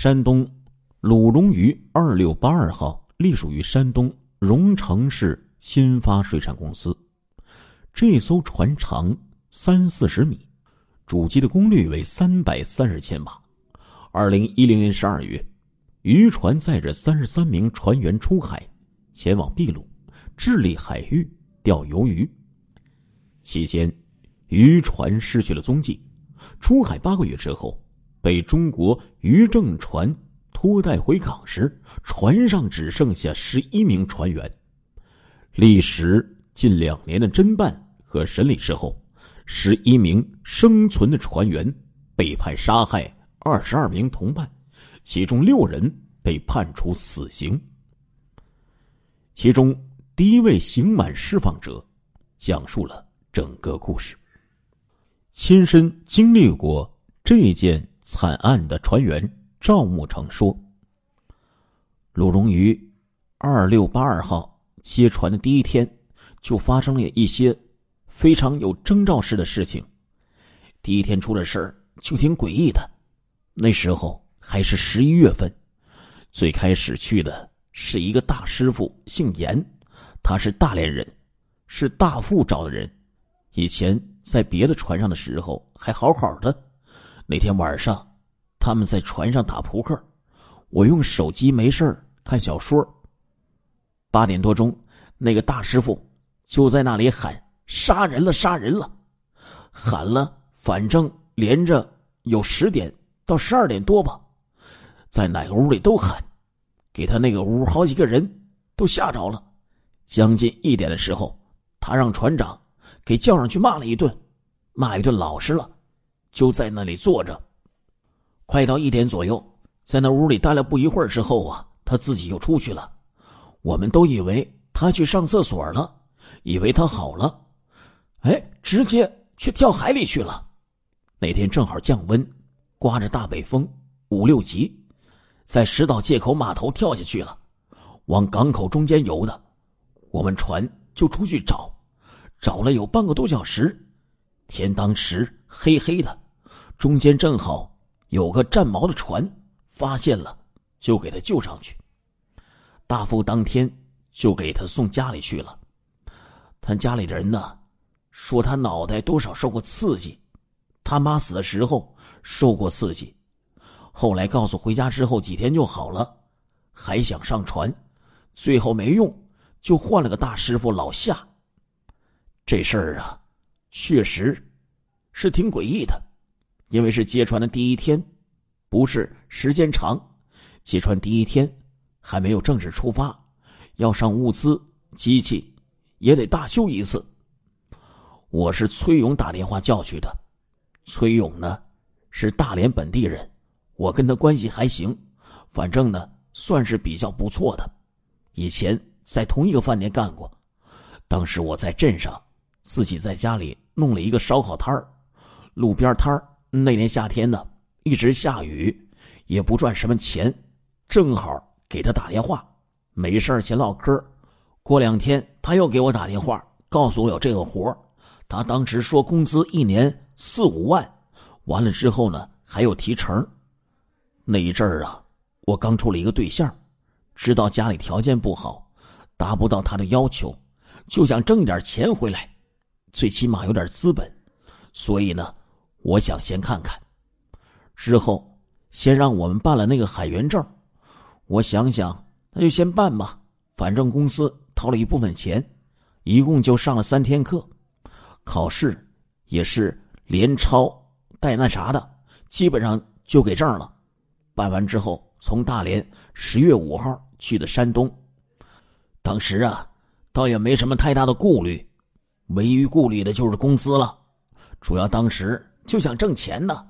山东鲁荣鱼二六八二号隶属于山东荣成市新发水产公司。这艘船长三四十米，主机的功率为三百三十千瓦。二零一零年十二月，渔船载着三十三名船员出海，前往秘鲁、智利海域钓鱿鱼。期间，渔船失去了踪迹。出海八个月之后，被中国渔政船拖带回港时，船上只剩下十一名船员。历时近两年的侦办和审理之后，十一名生存的船员被判杀害二十二名同伴，其中六人被判处死刑。其中第一位刑满释放者，讲述了整个故事。亲身经历过这件惨案的船员赵木成说：“鲁荣于二六八二号接船的第一天，就发生了一些非常有征兆式的事情。第一天出了事儿就挺诡异的。那时候还是十一月份，最开始去的是一个大师傅，姓严，他是大连人，是大富找的人，以前。”在别的船上的时候还好好的，那天晚上他们在船上打扑克，我用手机没事看小说。八点多钟，那个大师傅就在那里喊“杀人了，杀人了”，喊了反正连着有十点到十二点多吧，在哪个屋里都喊，给他那个屋好几个人都吓着了。将近一点的时候，他让船长。给叫上去骂了一顿，骂一顿老实了，就在那里坐着。快到一点左右，在那屋里待了不一会儿之后啊，他自己又出去了。我们都以为他去上厕所了，以为他好了，哎，直接去跳海里去了。那天正好降温，刮着大北风，五六级，在石岛借口码头跳下去了，往港口中间游的。我们船就出去找。找了有半个多小时，天当时黑黑的，中间正好有个战锚的船，发现了就给他救上去。大富当天就给他送家里去了。他家里人呢，说他脑袋多少受过刺激，他妈死的时候受过刺激，后来告诉回家之后几天就好了，还想上船，最后没用，就换了个大师傅老夏。这事儿啊，确实是挺诡异的，因为是接船的第一天，不是时间长。接船第一天还没有正式出发，要上物资，机器也得大修一次。我是崔勇打电话叫去的，崔勇呢是大连本地人，我跟他关系还行，反正呢算是比较不错的，以前在同一个饭店干过。当时我在镇上。自己在家里弄了一个烧烤摊，路边摊。那年夏天呢，一直下雨，也不赚什么钱，正好给他打电话，没事先唠嗑。过两天他又给我打电话，告诉我有这个活他当时说工资一年四五万，完了之后呢还有提成。那一阵儿啊，我刚处了一个对象，知道家里条件不好，达不到他的要求，就想挣点钱回来。最起码有点资本，所以呢，我想先看看。之后，先让我们办了那个海员证。我想想，那就先办吧。反正公司掏了一部分钱，一共就上了三天课，考试也是连抄带那啥的，基本上就给证了。办完之后，从大连十月五号去的山东。当时啊，倒也没什么太大的顾虑。唯一顾虑的就是工资了，主要当时就想挣钱呢，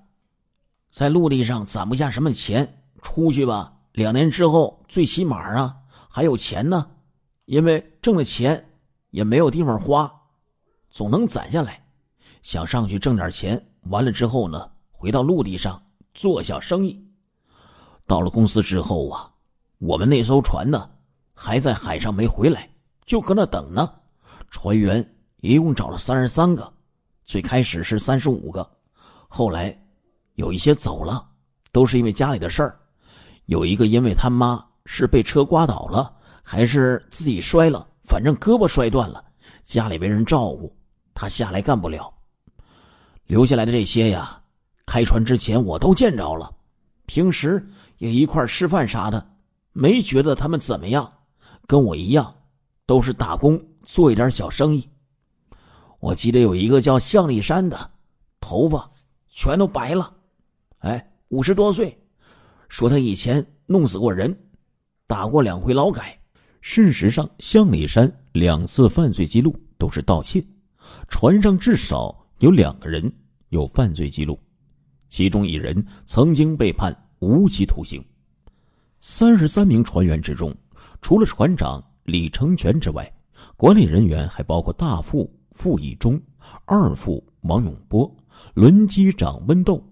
在陆地上攒不下什么钱，出去吧，两年之后最起码啊还有钱呢，因为挣了钱也没有地方花，总能攒下来。想上去挣点钱，完了之后呢，回到陆地上做小生意。到了公司之后啊，我们那艘船呢还在海上没回来，就搁那等呢，船员。一共找了三十三个，最开始是三十五个，后来有一些走了，都是因为家里的事儿，有一个因为他妈是被车刮倒了，还是自己摔了，反正胳膊摔断了，家里没人照顾，他下来干不了。留下来的这些呀，开船之前我都见着了，平时也一块吃饭啥的，没觉得他们怎么样，跟我一样，都是打工做一点小生意。我记得有一个叫向立山的，头发全都白了，哎，五十多岁，说他以前弄死过人，打过两回劳改。事实上，向里山两次犯罪记录都是盗窃，船上至少有两个人有犯罪记录，其中一人曾经被判无期徒刑。三十三名船员之中，除了船长李成全之外，管理人员还包括大副。傅义忠、二副王永波、轮机长温斗、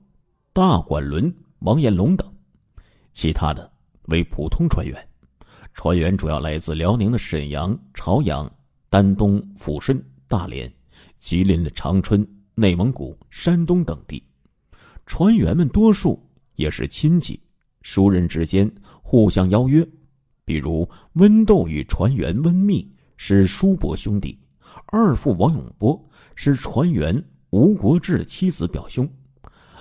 大管轮王延龙等，其他的为普通船员。船员主要来自辽宁的沈阳、朝阳、丹东、抚顺、大连、吉林的长春、内蒙古、山东等地。船员们多数也是亲戚，熟人之间互相邀约。比如温豆与船员温密是叔伯兄弟。二副王永波是船员吴国志的妻子表兄，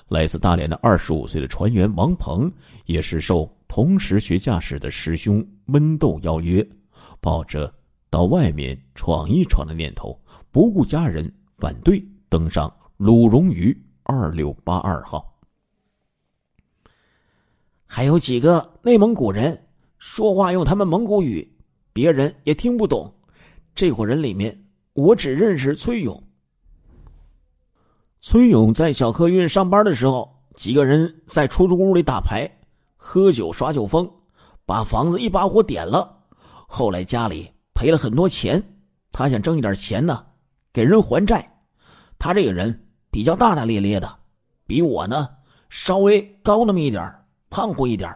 来自大连的二十五岁的船员王鹏也是受同时学驾驶的师兄温豆邀约，抱着到外面闯一闯的念头，不顾家人反对，登上鲁荣鱼二六八二号。还有几个内蒙古人说话用他们蒙古语，别人也听不懂。这伙人里面。我只认识崔勇。崔勇在小客运上班的时候，几个人在出租屋里打牌、喝酒、耍酒疯，把房子一把火点了。后来家里赔了很多钱，他想挣一点钱呢，给人还债。他这个人比较大大咧咧的，比我呢稍微高那么一点胖乎一点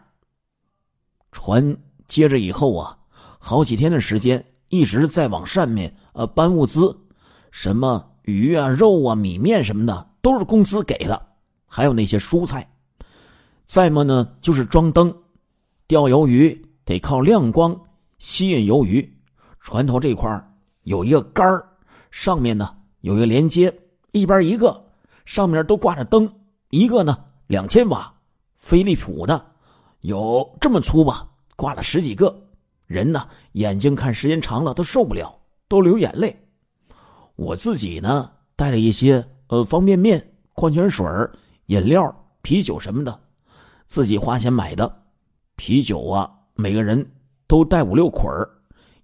船接着以后啊，好几天的时间。一直在往上面呃搬物资，什么鱼啊、肉啊、米面什么的都是公司给的，还有那些蔬菜。再么呢，就是装灯，钓鱿鱼得靠亮光吸引鱿鱼。船头这块有一个杆上面呢有一个连接，一边一个，上面都挂着灯，一个呢两千瓦，飞利浦的，有这么粗吧，挂了十几个。人呢，眼睛看时间长了都受不了，都流眼泪。我自己呢，带了一些呃方便面、矿泉水、饮料、啤酒什么的，自己花钱买的。啤酒啊，每个人都带五六捆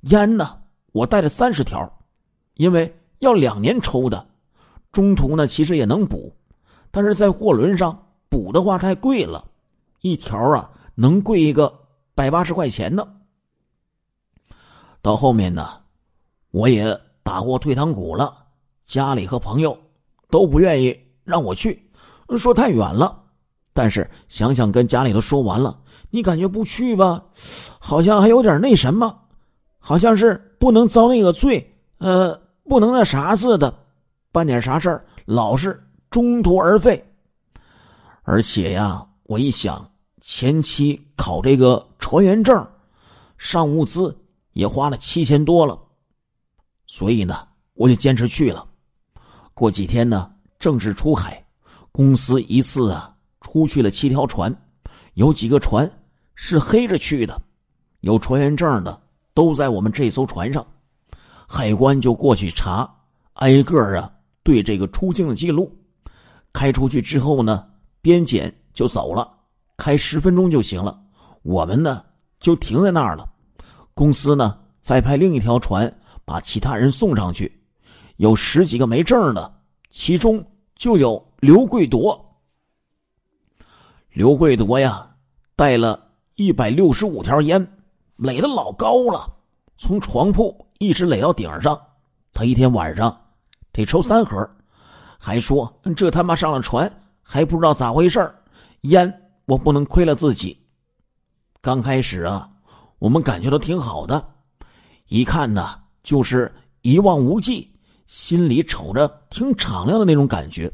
烟呢，我带了三十条，因为要两年抽的。中途呢，其实也能补，但是在货轮上补的话太贵了，一条啊能贵一个百八十块钱呢。到后面呢，我也打过退堂鼓了，家里和朋友都不愿意让我去，说太远了。但是想想跟家里都说完了，你感觉不去吧，好像还有点那什么，好像是不能遭那个罪，呃，不能那啥似的，办点啥事儿老是中途而废。而且呀，我一想前期考这个船员证，上物资。也花了七千多了，所以呢，我就坚持去了。过几天呢，正式出海，公司一次啊出去了七条船，有几个船是黑着去的，有船员证的都在我们这艘船上。海关就过去查，挨个啊对这个出境的记录。开出去之后呢，边检就走了，开十分钟就行了。我们呢就停在那儿了。公司呢，再派另一条船把其他人送上去，有十几个没证的，其中就有刘贵夺。刘贵夺呀，带了一百六十五条烟，垒的老高了，从床铺一直垒到顶上。他一天晚上得抽三盒，还说这他妈上了船还不知道咋回事烟我不能亏了自己。刚开始啊。我们感觉都挺好的，一看呢就是一望无际，心里瞅着挺敞亮的那种感觉。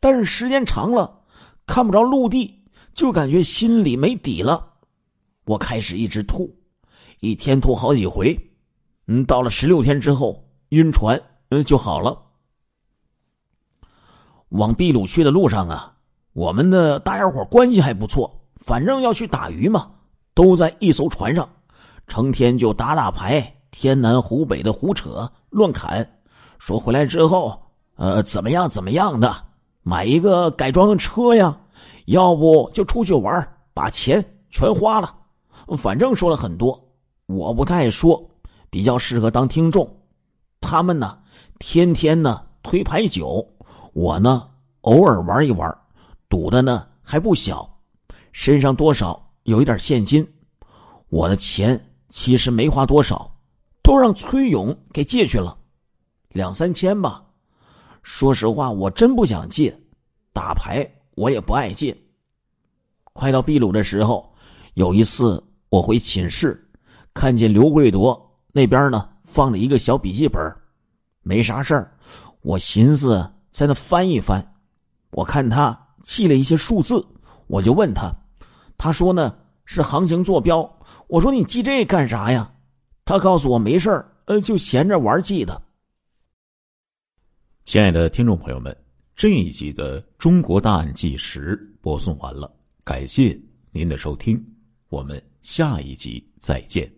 但是时间长了，看不着陆地，就感觉心里没底了。我开始一直吐，一天吐好几回。嗯，到了十六天之后，晕船嗯就好了。往秘鲁去的路上啊，我们的大家伙关系还不错，反正要去打鱼嘛，都在一艘船上，成天就打打牌，天南湖北的胡扯乱侃，说回来之后，呃，怎么样怎么样的，买一个改装的车呀，要不就出去玩，把钱全花了。反正说了很多，我不太说，比较适合当听众。他们呢，天天呢推牌九，我呢偶尔玩一玩，赌的呢还不小，身上多少有一点现金。我的钱其实没花多少，都让崔勇给借去了，两三千吧。说实话，我真不想借，打牌我也不爱借。快到秘鲁的时候，有一次。我回寝室，看见刘贵夺那边呢放了一个小笔记本，没啥事儿。我寻思在那翻一翻，我看他记了一些数字，我就问他，他说呢是行情坐标。我说你记这干啥呀？他告诉我没事儿，呃，就闲着玩记的。亲爱的听众朋友们，这一集的《中国大案纪实》播送完了，感谢您的收听，我们。下一集再见。